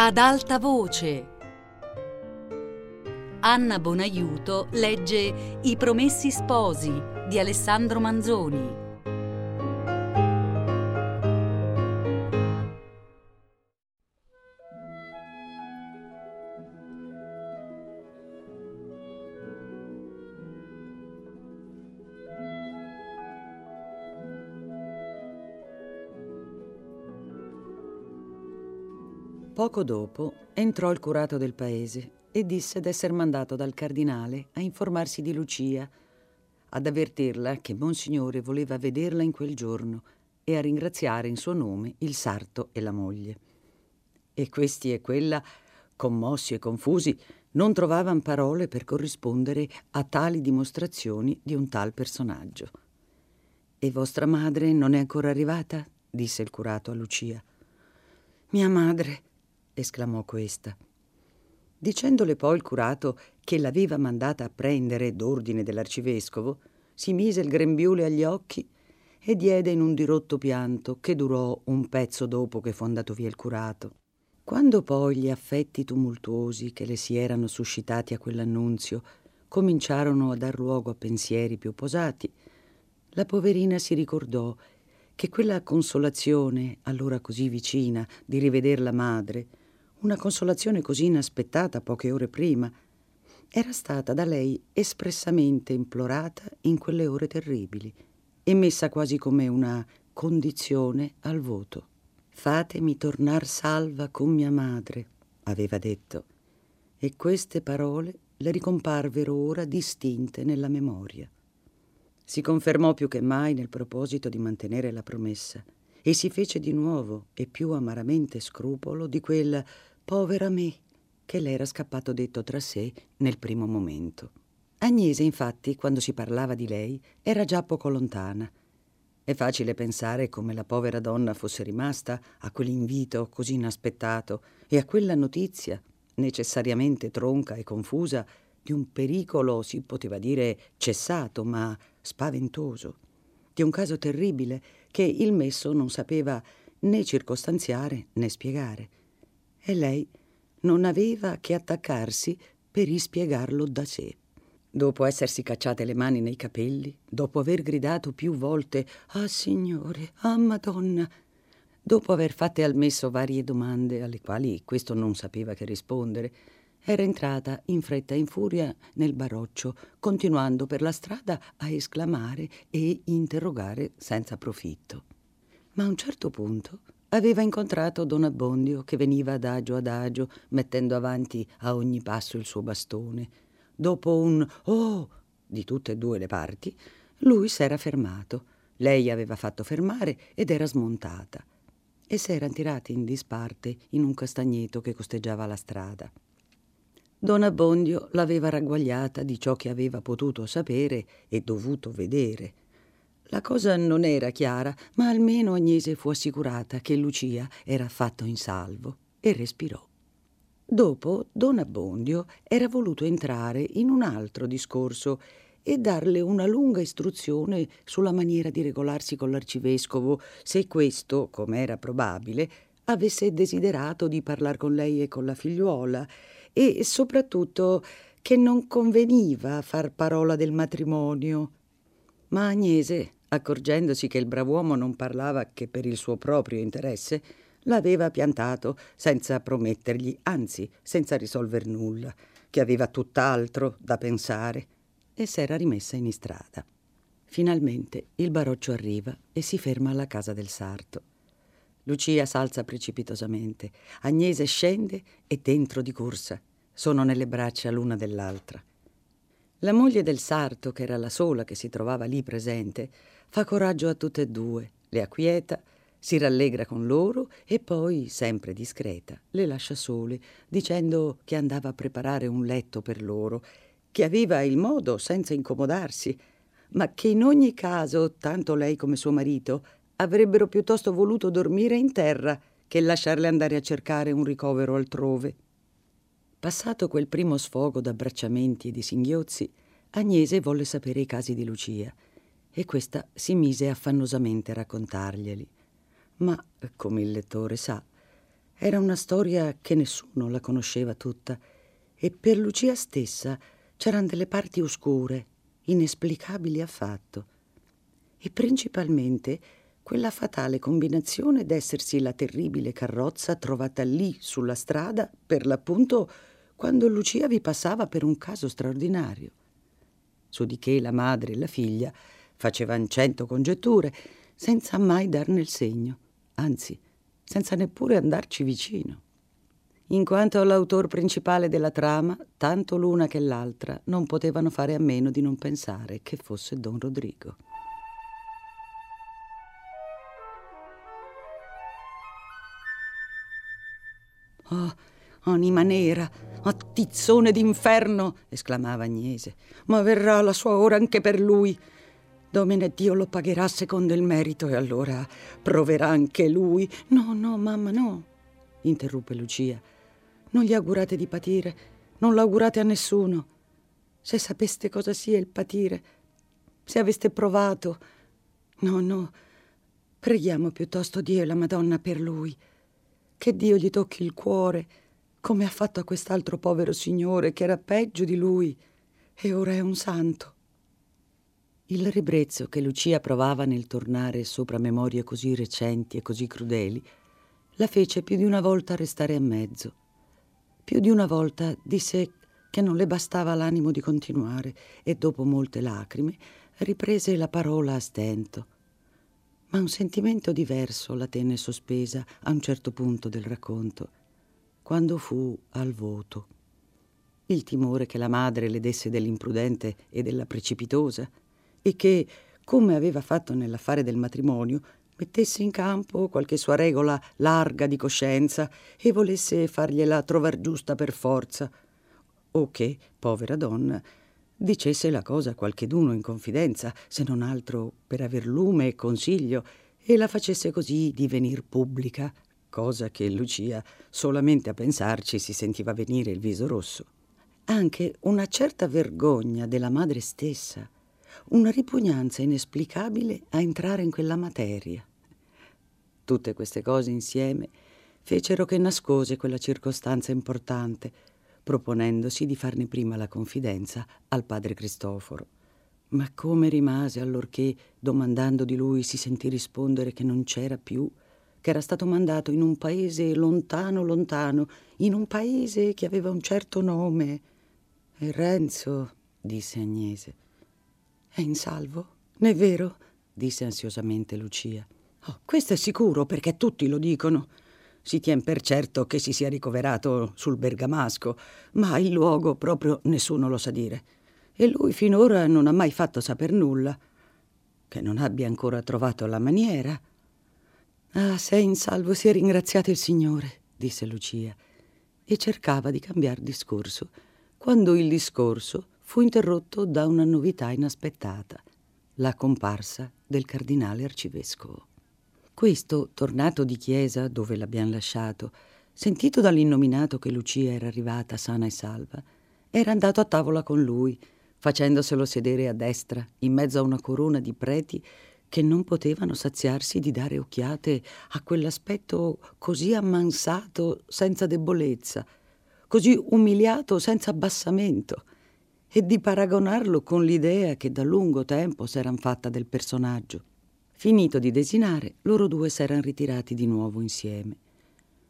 Ad alta voce. Anna Bonaiuto legge I Promessi Sposi di Alessandro Manzoni. Poco dopo entrò il curato del paese e disse d'esser mandato dal cardinale a informarsi di Lucia, ad avvertirla che Monsignore voleva vederla in quel giorno e a ringraziare in suo nome il sarto e la moglie. E questi e quella, commossi e confusi, non trovavano parole per corrispondere a tali dimostrazioni di un tal personaggio. E vostra madre non è ancora arrivata? disse il curato a Lucia. Mia madre, esclamò questa. Dicendole poi il curato che l'aveva mandata a prendere d'ordine dell'arcivescovo, si mise il grembiule agli occhi e diede in un dirotto pianto che durò un pezzo dopo che fu andato via il curato. Quando poi gli affetti tumultuosi che le si erano suscitati a quell'annunzio cominciarono a dar luogo a pensieri più posati, la poverina si ricordò che quella consolazione, allora così vicina, di riveder la madre, una consolazione così inaspettata poche ore prima, era stata da lei espressamente implorata in quelle ore terribili e messa quasi come una condizione al voto. Fatemi tornar salva con mia madre, aveva detto, e queste parole le ricomparvero ora distinte nella memoria. Si confermò più che mai nel proposito di mantenere la promessa e si fece di nuovo e più amaramente scrupolo di quel Povera me, che le era scappato detto tra sé nel primo momento. Agnese, infatti, quando si parlava di lei, era già poco lontana. È facile pensare come la povera donna fosse rimasta a quell'invito così inaspettato e a quella notizia, necessariamente tronca e confusa, di un pericolo, si poteva dire, cessato, ma spaventoso, di un caso terribile che il messo non sapeva né circostanziare né spiegare e lei non aveva che attaccarsi per ispiegarlo da sé. Dopo essersi cacciate le mani nei capelli, dopo aver gridato più volte Ah Signore, ah Madonna, dopo aver fatte al messo varie domande alle quali questo non sapeva che rispondere, era entrata in fretta e in furia nel baroccio, continuando per la strada a esclamare e interrogare senza profitto. Ma a un certo punto aveva incontrato Don Abbondio che veniva adagio adagio, mettendo avanti a ogni passo il suo bastone. Dopo un oh di tutte e due le parti, lui s'era fermato. Lei aveva fatto fermare ed era smontata. E s'eran tirati in disparte in un castagneto che costeggiava la strada. Don Abbondio l'aveva ragguagliata di ciò che aveva potuto sapere e dovuto vedere la cosa non era chiara, ma almeno Agnese fu assicurata che Lucia era affatto in salvo e respirò. Dopo Don Abbondio era voluto entrare in un altro discorso e darle una lunga istruzione sulla maniera di regolarsi con l'arcivescovo, se questo, come era probabile, avesse desiderato di parlar con lei e con la figliuola, e soprattutto che non conveniva far parola del matrimonio. Ma Agnese accorgendosi che il brav'uomo non parlava che per il suo proprio interesse, l'aveva piantato senza promettergli, anzi senza risolver nulla, che aveva tutt'altro da pensare, e s'era rimessa in istrada. Finalmente il baroccio arriva e si ferma alla casa del sarto. Lucia s'alza precipitosamente, Agnese scende e dentro di corsa. Sono nelle braccia l'una dell'altra. La moglie del sarto, che era la sola che si trovava lì presente, fa coraggio a tutte e due, le acquieta, si rallegra con loro e poi, sempre discreta, le lascia sole, dicendo che andava a preparare un letto per loro, che aveva il modo senza incomodarsi, ma che in ogni caso, tanto lei come suo marito, avrebbero piuttosto voluto dormire in terra che lasciarle andare a cercare un ricovero altrove. Passato quel primo sfogo d'abbracciamenti e di singhiozzi, Agnese volle sapere i casi di Lucia e questa si mise affannosamente a raccontarglieli. Ma, come il lettore sa, Era una storia che nessuno la conosceva tutta e per Lucia stessa c'erano delle parti oscure, inesplicabili affatto. E principalmente quella fatale combinazione d'essersi la terribile carrozza trovata lì sulla strada, per l'appunto quando Lucia vi passava per un caso straordinario. Su di che la madre e la figlia facevano cento congetture, senza mai darne il segno, anzi, senza neppure andarci vicino. In quanto all'autor principale della trama, tanto l'una che l'altra non potevano fare a meno di non pensare che fosse Don Rodrigo. Oh, Anima nera, attizzone d'inferno, esclamava Agnese. Ma verrà la sua ora anche per lui. Domine Dio lo pagherà secondo il merito e allora proverà anche lui. No, no, mamma, no, interruppe Lucia. Non gli augurate di patire, non l'augurate a nessuno. Se sapeste cosa sia il patire, se aveste provato. No, no, preghiamo piuttosto Dio e la Madonna per lui. Che Dio gli tocchi il cuore come ha fatto a quest'altro povero signore che era peggio di lui e ora è un santo. Il ribrezzo che Lucia provava nel tornare sopra memorie così recenti e così crudeli la fece più di una volta restare a mezzo. Più di una volta disse che non le bastava l'animo di continuare e dopo molte lacrime riprese la parola a stento. Ma un sentimento diverso la tenne sospesa a un certo punto del racconto quando fu al voto. Il timore che la madre le desse dell'imprudente e della precipitosa e che, come aveva fatto nell'affare del matrimonio, mettesse in campo qualche sua regola larga di coscienza e volesse fargliela trovar giusta per forza, o che, povera donna, dicesse la cosa a qualcheduno in confidenza, se non altro per aver lume e consiglio, e la facesse così divenir pubblica cosa che Lucia, solamente a pensarci, si sentiva venire il viso rosso. Anche una certa vergogna della madre stessa, una ripugnanza inesplicabile a entrare in quella materia. Tutte queste cose insieme fecero che nascose quella circostanza importante, proponendosi di farne prima la confidenza al padre Cristoforo. Ma come rimase allorché, domandando di lui, si sentì rispondere che non c'era più, che era stato mandato in un paese lontano, lontano, in un paese che aveva un certo nome. E Renzo, disse Agnese, è in salvo? Non è vero? disse ansiosamente Lucia. Oh, questo è sicuro perché tutti lo dicono. Si tien per certo che si sia ricoverato sul Bergamasco, ma il luogo proprio nessuno lo sa dire. E lui finora non ha mai fatto saper nulla. Che non abbia ancora trovato la maniera. Ah, sei in salvo, sia ringraziato il Signore, disse Lucia, e cercava di cambiar discorso, quando il discorso fu interrotto da una novità inaspettata, la comparsa del cardinale arcivescovo. Questo, tornato di chiesa dove l'abbiamo lasciato, sentito dall'innominato che Lucia era arrivata sana e salva, era andato a tavola con lui, facendoselo sedere a destra, in mezzo a una corona di preti che non potevano saziarsi di dare occhiate a quell'aspetto così ammansato senza debolezza, così umiliato senza abbassamento, e di paragonarlo con l'idea che da lungo tempo s'eran fatta del personaggio. Finito di desinare, loro due s'eran ritirati di nuovo insieme.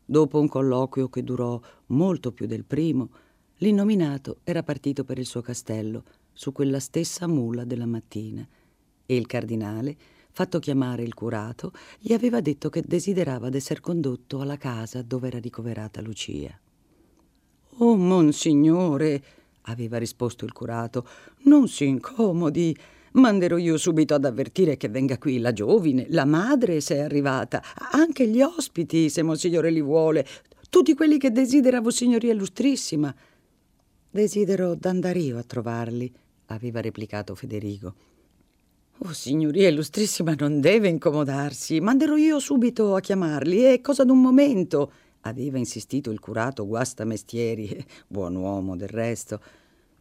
Dopo un colloquio che durò molto più del primo, l'innominato era partito per il suo castello su quella stessa mula della mattina e il cardinale, fatto chiamare il curato, gli aveva detto che desiderava d'esser condotto alla casa dove era ricoverata Lucia. Oh, monsignore, aveva risposto il curato, non si incomodi. Manderò io subito ad avvertire che venga qui la giovine, la madre se è arrivata, anche gli ospiti, se monsignore li vuole, tutti quelli che desidera Vossignoria Illustrissima. Desidero d'andare io a trovarli, aveva replicato Federico. Oh, signoria illustrissima, non deve incomodarsi. Manderò io subito a chiamarli. È cosa d'un momento, aveva insistito il curato guastamestieri, buon uomo del resto,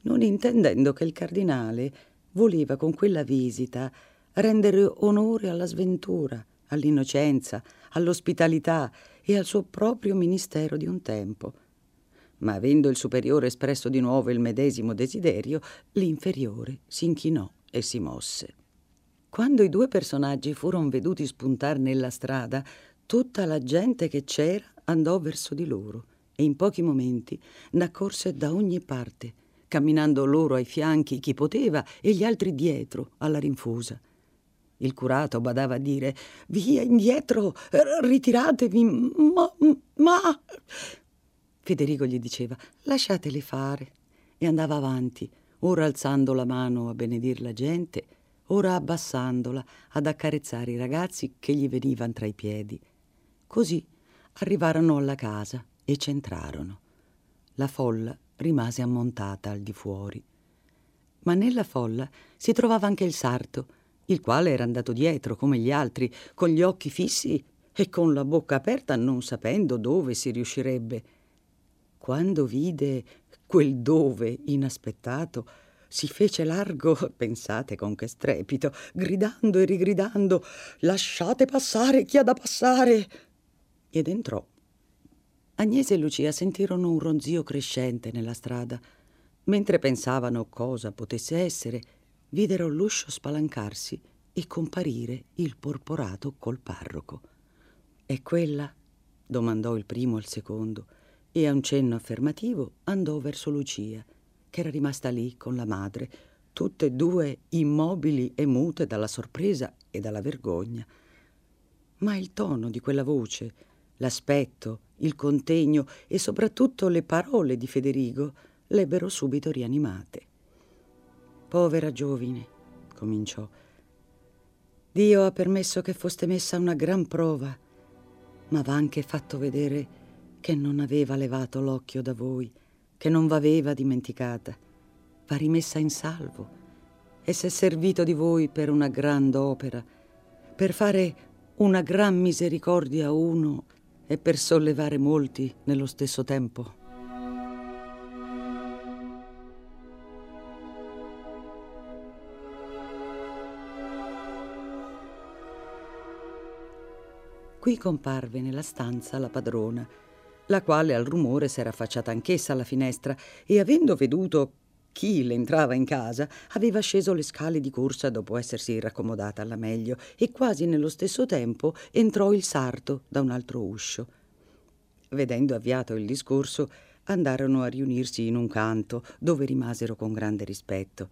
non intendendo che il cardinale voleva con quella visita rendere onore alla sventura, all'innocenza, all'ospitalità e al suo proprio ministero di un tempo. Ma avendo il superiore espresso di nuovo il medesimo desiderio, l'inferiore si inchinò e si mosse. Quando i due personaggi furono veduti spuntar nella strada, tutta la gente che c'era andò verso di loro e in pochi momenti n'accorse da ogni parte, camminando loro ai fianchi chi poteva e gli altri dietro alla rinfusa. Il curato badava a dire Via indietro, ritiratevi, ma, ma. Federico gli diceva Lasciateli fare e andava avanti, ora alzando la mano a benedir la gente, ora abbassandola ad accarezzare i ragazzi che gli venivano tra i piedi. Così arrivarono alla casa e c'entrarono. La folla rimase ammontata al di fuori. Ma nella folla si trovava anche il sarto, il quale era andato dietro come gli altri, con gli occhi fissi e con la bocca aperta, non sapendo dove si riuscirebbe. Quando vide quel dove inaspettato, si fece largo, pensate con che strepito, gridando e rigridando: Lasciate passare chi ha da passare! Ed entrò. Agnese e Lucia sentirono un ronzio crescente nella strada. Mentre pensavano cosa potesse essere, videro l'uscio spalancarsi e comparire il porporato col parroco. È quella? domandò il primo al secondo, e a un cenno affermativo andò verso Lucia, che era rimasta lì con la madre, tutte e due immobili e mute dalla sorpresa e dalla vergogna. Ma il tono di quella voce, l'aspetto, il contegno e soprattutto le parole di Federico l'ebbero subito rianimate. Povera giovine, cominciò. Dio ha permesso che foste messa una gran prova, ma va anche fatto vedere che non aveva levato l'occhio da voi, che non v'aveva dimenticata. Va rimessa in salvo e s'è servito di voi per una grande opera, per fare una gran misericordia a uno e per sollevare molti nello stesso tempo. Qui comparve nella stanza la padrona, la quale al rumore s'era affacciata anch'essa alla finestra e avendo veduto chi le entrava in casa, aveva sceso le scale di corsa dopo essersi raccomodata alla meglio e quasi nello stesso tempo entrò il sarto da un altro uscio. Vedendo avviato il discorso, andarono a riunirsi in un canto, dove rimasero con grande rispetto.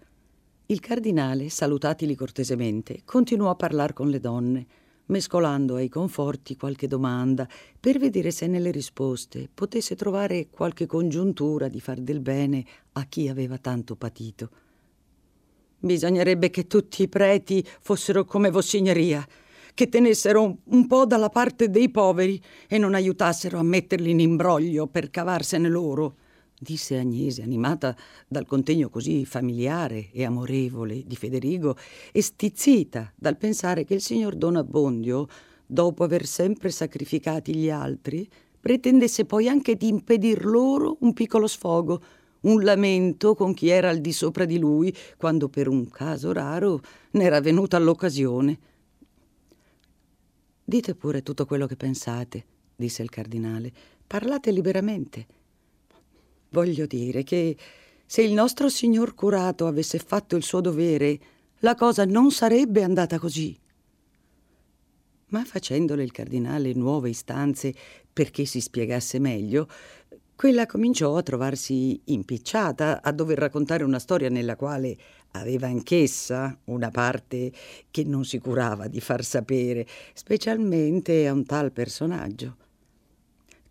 Il cardinale, salutatili cortesemente, continuò a parlar con le donne, mescolando ai conforti qualche domanda per vedere se nelle risposte potesse trovare qualche congiuntura di far del bene a chi aveva tanto patito. Bisognerebbe che tutti i preti fossero come Vossignoria, che tenessero un po' dalla parte dei poveri e non aiutassero a metterli in imbroglio per cavarsene loro disse Agnese, animata dal contegno così familiare e amorevole di Federico e stizzita dal pensare che il signor Don Abbondio, dopo aver sempre sacrificati gli altri, pretendesse poi anche di impedir loro un piccolo sfogo, un lamento con chi era al di sopra di lui, quando per un caso raro ne era venuta l'occasione. Dite pure tutto quello che pensate, disse il cardinale. Parlate liberamente. Voglio dire che se il nostro signor curato avesse fatto il suo dovere, la cosa non sarebbe andata così. Ma facendole il cardinale nuove istanze perché si spiegasse meglio, quella cominciò a trovarsi impicciata a dover raccontare una storia nella quale aveva anch'essa una parte che non si curava di far sapere, specialmente a un tal personaggio.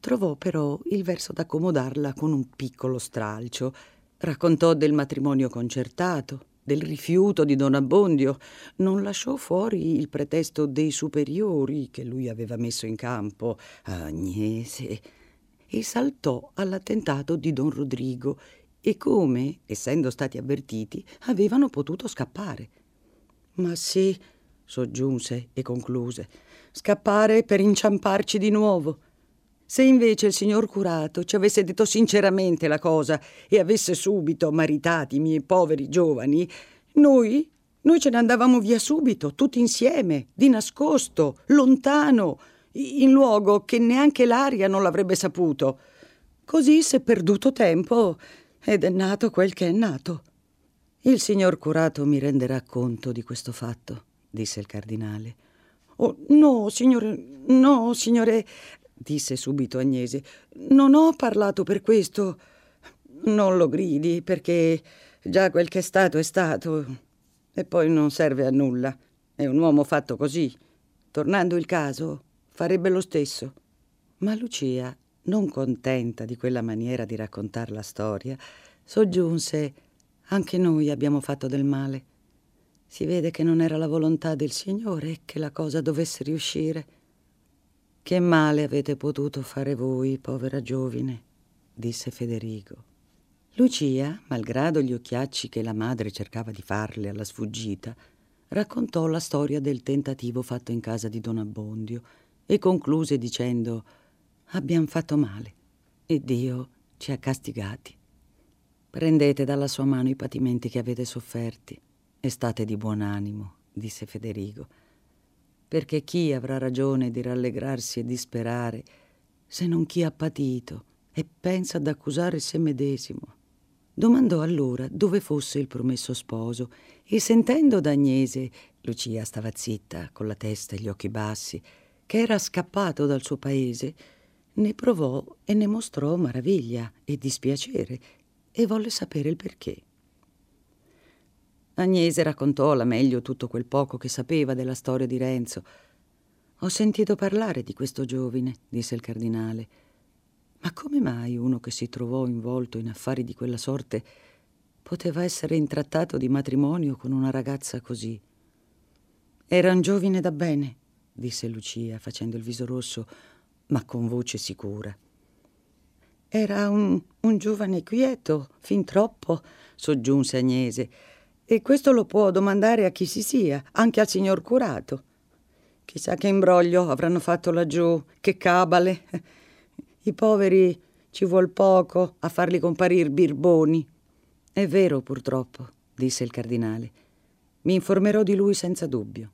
Trovò però il verso d'accomodarla con un piccolo stralcio. Raccontò del matrimonio concertato, del rifiuto di Don Abbondio, non lasciò fuori il pretesto dei superiori che lui aveva messo in campo, Agnese, e saltò all'attentato di Don Rodrigo e come, essendo stati avvertiti, avevano potuto scappare. Ma sì, soggiunse e concluse, scappare per inciamparci di nuovo. Se invece il signor curato ci avesse detto sinceramente la cosa e avesse subito maritati i miei poveri giovani, noi, noi ce ne andavamo via subito, tutti insieme, di nascosto, lontano, in luogo che neanche l'aria non l'avrebbe saputo. Così s'è perduto tempo ed è nato quel che è nato. Il signor curato mi renderà conto di questo fatto, disse il cardinale. Oh, no, signore, no, signore, disse subito Agnese. Non ho parlato per questo. Non lo gridi, perché già quel che è stato è stato. E poi non serve a nulla. È un uomo fatto così. Tornando il caso, farebbe lo stesso. Ma Lucia, non contenta di quella maniera di raccontare la storia, soggiunse anche noi abbiamo fatto del male. Si vede che non era la volontà del Signore che la cosa dovesse riuscire. Che male avete potuto fare voi, povera giovine, disse Federico. Lucia, malgrado gli occhiacci che la madre cercava di farle alla sfuggita, raccontò la storia del tentativo fatto in casa di Don Abbondio e concluse dicendo Abbiamo fatto male e Dio ci ha castigati. Prendete dalla sua mano i patimenti che avete sofferti e state di buon animo, disse Federico, perché chi avrà ragione di rallegrarsi e di sperare se non chi ha patito e pensa ad accusare se medesimo? Domandò allora dove fosse il promesso sposo e sentendo da Agnese, Lucia stava zitta, con la testa e gli occhi bassi, che era scappato dal suo paese, ne provò e ne mostrò maraviglia e dispiacere e volle sapere il perché. Agnese raccontò alla meglio tutto quel poco che sapeva della storia di Renzo. Ho sentito parlare di questo giovine, disse il cardinale. Ma come mai uno che si trovò involto in affari di quella sorte poteva essere intrattato di matrimonio con una ragazza così? Era un giovine da bene, disse Lucia, facendo il viso rosso, ma con voce sicura. Era un, un giovane quieto, fin troppo, soggiunse Agnese, e questo lo può domandare a chi si sia, anche al signor curato. Chissà che imbroglio avranno fatto laggiù, che cabale. I poveri ci vuol poco a farli comparir birboni. È vero, purtroppo, disse il cardinale. Mi informerò di lui senza dubbio.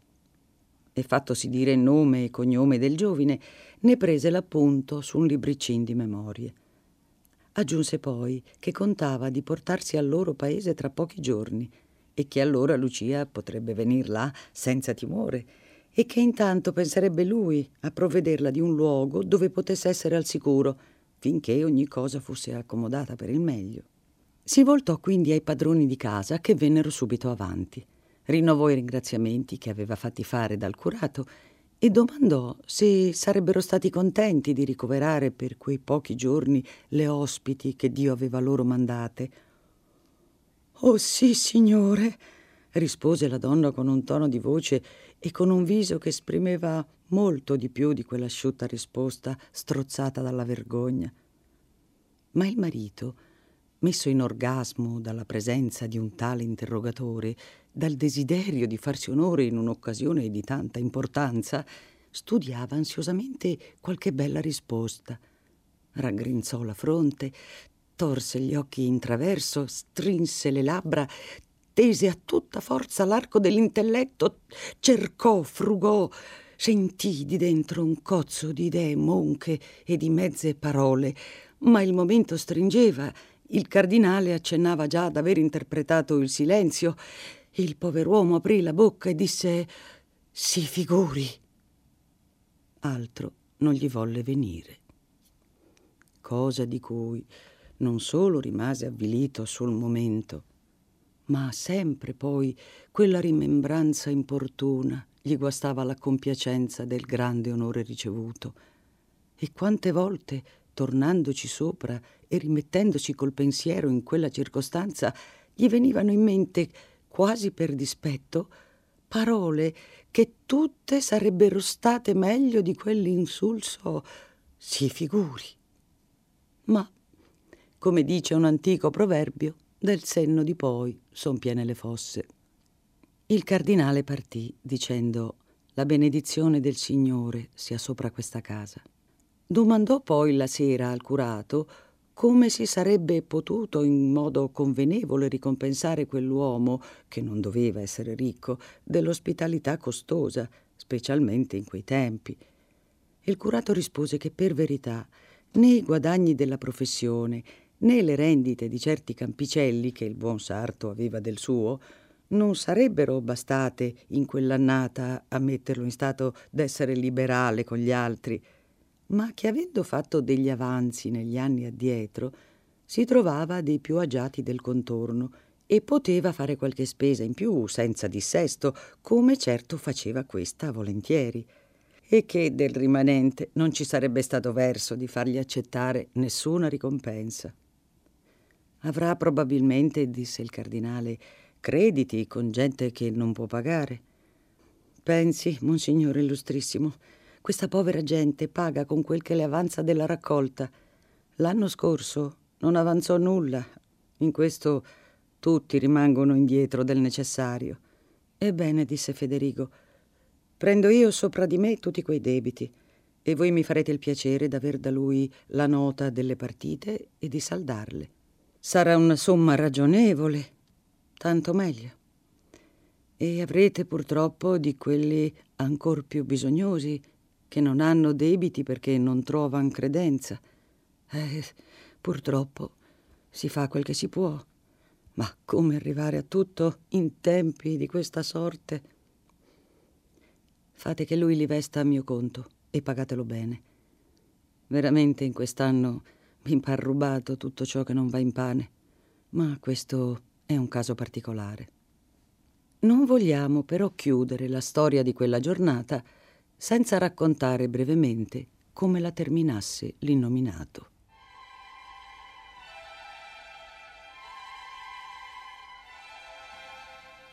E fattosi dire nome e cognome del giovine, ne prese l'appunto su un libricin di memorie. Aggiunse poi che contava di portarsi al loro paese tra pochi giorni e che allora Lucia potrebbe venir là senza timore e che intanto penserebbe lui a provvederla di un luogo dove potesse essere al sicuro finché ogni cosa fosse accomodata per il meglio. Si voltò quindi ai padroni di casa che vennero subito avanti. Rinnovò i ringraziamenti che aveva fatti fare dal curato e domandò se sarebbero stati contenti di ricoverare per quei pochi giorni le ospiti che Dio aveva loro mandate. Oh sì, signore, rispose la donna con un tono di voce e con un viso che esprimeva molto di più di quell'asciutta risposta strozzata dalla vergogna. Ma il marito, messo in orgasmo dalla presenza di un tale interrogatore, dal desiderio di farsi onore in un'occasione di tanta importanza, studiava ansiosamente qualche bella risposta. Raggrinzò la fronte, torse gli occhi in traverso, strinse le labbra, tese a tutta forza l'arco dell'intelletto, cercò, frugò, sentì di dentro un cozzo di idee monche e di mezze parole, ma il momento stringeva. Il cardinale accennava già d'aver interpretato il silenzio il pover'uomo aprì la bocca e disse Si figuri. Altro non gli volle venire. Cosa di cui non solo rimase avvilito sul momento, ma sempre poi quella rimembranza importuna gli guastava la compiacenza del grande onore ricevuto. E quante volte, tornandoci sopra e rimettendoci col pensiero in quella circostanza, gli venivano in mente quasi per dispetto, parole che tutte sarebbero state meglio di quell'insulso si figuri. Ma, come dice un antico proverbio, del senno di poi son piene le fosse. Il cardinale partì dicendo la benedizione del Signore sia sopra questa casa. Domandò poi la sera al curato come si sarebbe potuto in modo convenevole ricompensare quell'uomo, che non doveva essere ricco, dell'ospitalità costosa, specialmente in quei tempi. il curato rispose che per verità né i guadagni della professione né le rendite di certi campicelli che il buon sarto aveva del suo non sarebbero bastate in quell'annata a metterlo in stato d'essere liberale con gli altri, ma che avendo fatto degli avanzi negli anni addietro, si trovava dei più agiati del contorno e poteva fare qualche spesa in più senza dissesto, come certo faceva questa volentieri, e che del rimanente non ci sarebbe stato verso di fargli accettare nessuna ricompensa. Avrà probabilmente, disse il cardinale, crediti con gente che non può pagare. Pensi, Monsignore Illustrissimo, questa povera gente paga con quel che le avanza della raccolta. L'anno scorso non avanzò nulla. In questo tutti rimangono indietro del necessario. Ebbene, disse Federico, prendo io sopra di me tutti quei debiti e voi mi farete il piacere d'aver da lui la nota delle partite e di saldarle. Sarà una somma ragionevole, tanto meglio. E avrete purtroppo di quelli ancor più bisognosi che non hanno debiti perché non trovano credenza. Eh, purtroppo si fa quel che si può. Ma come arrivare a tutto in tempi di questa sorte? Fate che lui li vesta a mio conto e pagatelo bene. Veramente in quest'anno mi par rubato tutto ciò che non va in pane, ma questo è un caso particolare. Non vogliamo però chiudere la storia di quella giornata senza raccontare brevemente come la terminasse l'innominato.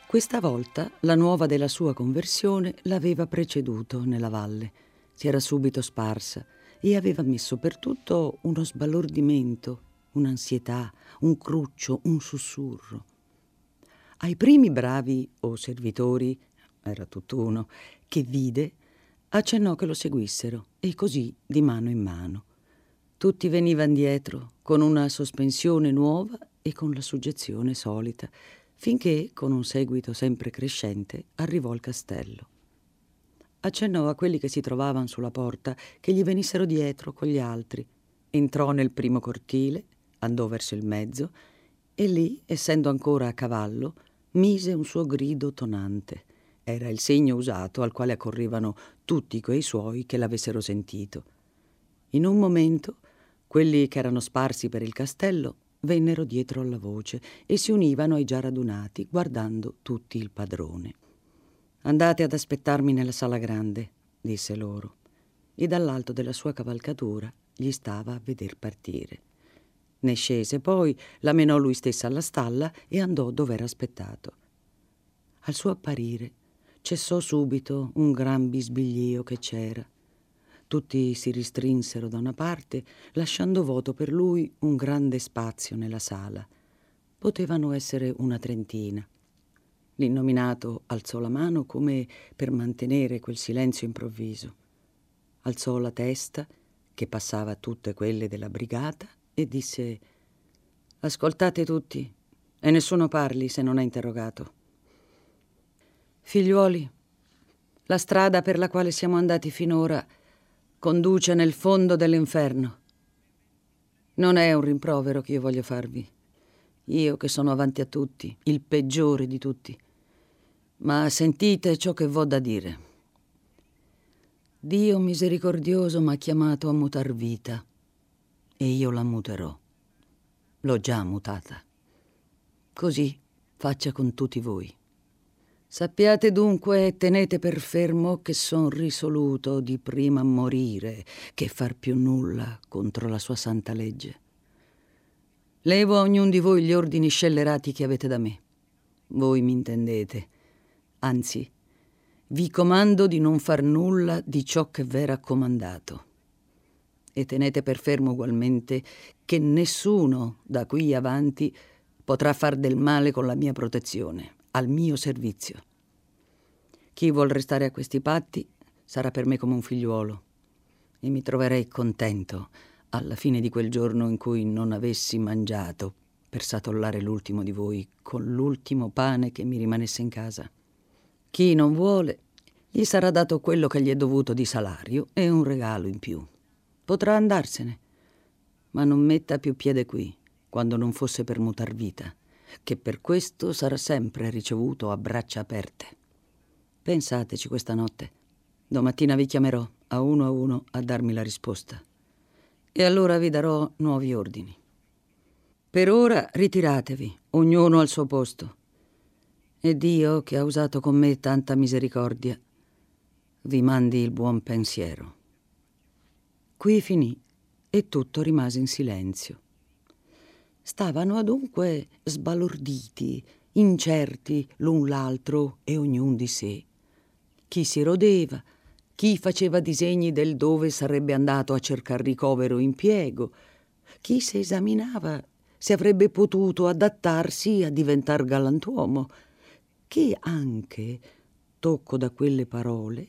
Questa volta la nuova della sua conversione l'aveva preceduto nella valle, si era subito sparsa e aveva messo per tutto uno sbalordimento un'ansietà, un cruccio, un sussurro. Ai primi bravi o servitori, era tutt'uno, che vide, accennò che lo seguissero e così di mano in mano. Tutti venivano dietro con una sospensione nuova e con la suggezione solita, finché, con un seguito sempre crescente, arrivò al castello. Accennò a quelli che si trovavano sulla porta che gli venissero dietro con gli altri. Entrò nel primo cortile andò verso il mezzo e lì, essendo ancora a cavallo, mise un suo grido tonante. Era il segno usato al quale accorrevano tutti quei suoi che l'avessero sentito. In un momento, quelli che erano sparsi per il castello vennero dietro alla voce e si univano ai già radunati, guardando tutti il padrone. Andate ad aspettarmi nella sala grande, disse loro, e dall'alto della sua cavalcatura gli stava a veder partire. Ne scese poi, la menò lui stessa alla stalla e andò dove era aspettato. Al suo apparire cessò subito un gran bisbiglio che c'era. Tutti si ristrinsero da una parte, lasciando vuoto per lui un grande spazio nella sala. Potevano essere una trentina. L'innominato alzò la mano come per mantenere quel silenzio improvviso. Alzò la testa, che passava tutte quelle della brigata, e disse Ascoltate tutti e nessuno parli se non è interrogato. Figliuoli, la strada per la quale siamo andati finora conduce nel fondo dell'inferno. Non è un rimprovero che io voglio farvi, io che sono avanti a tutti, il peggiore di tutti. Ma sentite ciò che vo da dire. Dio misericordioso m'ha chiamato a mutar vita e io la muterò. L'ho già mutata. Così faccia con tutti voi. Sappiate dunque e tenete per fermo che son risoluto di prima morire che far più nulla contro la sua santa legge. Levo a ognuno di voi gli ordini scellerati che avete da me. Voi mi intendete. Anzi, vi comando di non far nulla di ciò che v'era comandato e tenete per fermo ugualmente che nessuno da qui avanti potrà far del male con la mia protezione, al mio servizio. Chi vuol restare a questi patti sarà per me come un figliuolo e mi troverei contento alla fine di quel giorno in cui non avessi mangiato per satollare l'ultimo di voi con l'ultimo pane che mi rimanesse in casa. Chi non vuole, Gli sarà dato quello che gli è dovuto di salario e un regalo in più. Potrà andarsene, ma non metta più piede qui, quando non fosse per mutar vita, che per questo sarà sempre ricevuto a braccia aperte. Pensateci questa notte. Domattina vi chiamerò a uno a uno a darmi la risposta. E allora vi darò nuovi ordini. Per ora ritiratevi, ognuno al suo posto. E Dio, che ha usato con me tanta misericordia, vi mandi il buon pensiero. Qui finì e tutto rimase in silenzio. Stavano adunque sbalorditi, incerti l'un l'altro e ognun di sé. Chi si rodeva, chi faceva disegni del dove sarebbe andato a cercar ricovero impiego, chi si esaminava se avrebbe potuto adattarsi a diventar galantuomo, chi anche, tocco da quelle parole,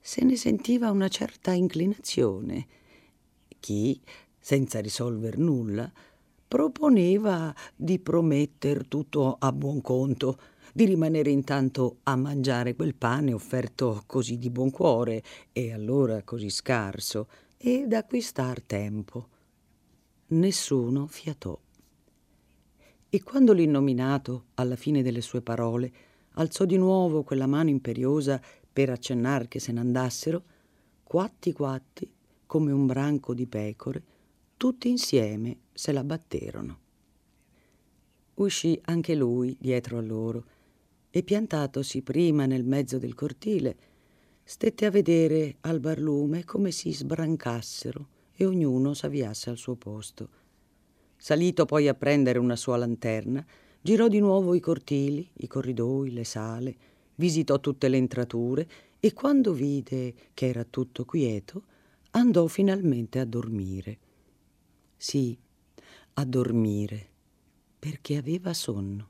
se ne sentiva una certa inclinazione. Chi, senza risolver nulla, proponeva di prometter tutto a buon conto, di rimanere intanto a mangiare quel pane offerto così di buon cuore e allora così scarso, ed acquistar tempo. Nessuno fiatò. E quando l'innominato, alla fine delle sue parole, alzò di nuovo quella mano imperiosa per accennar che se n'andassero, quatti quatti, come un branco di pecore, tutti insieme se la batterono. Uscì anche lui dietro a loro e piantatosi prima nel mezzo del cortile, stette a vedere al barlume come si sbrancassero e ognuno s'avviasse al suo posto. Salito poi a prendere una sua lanterna, girò di nuovo i cortili, i corridoi, le sale, visitò tutte le entrature e quando vide che era tutto quieto, andò finalmente a dormire. Sì, a dormire, perché aveva sonno.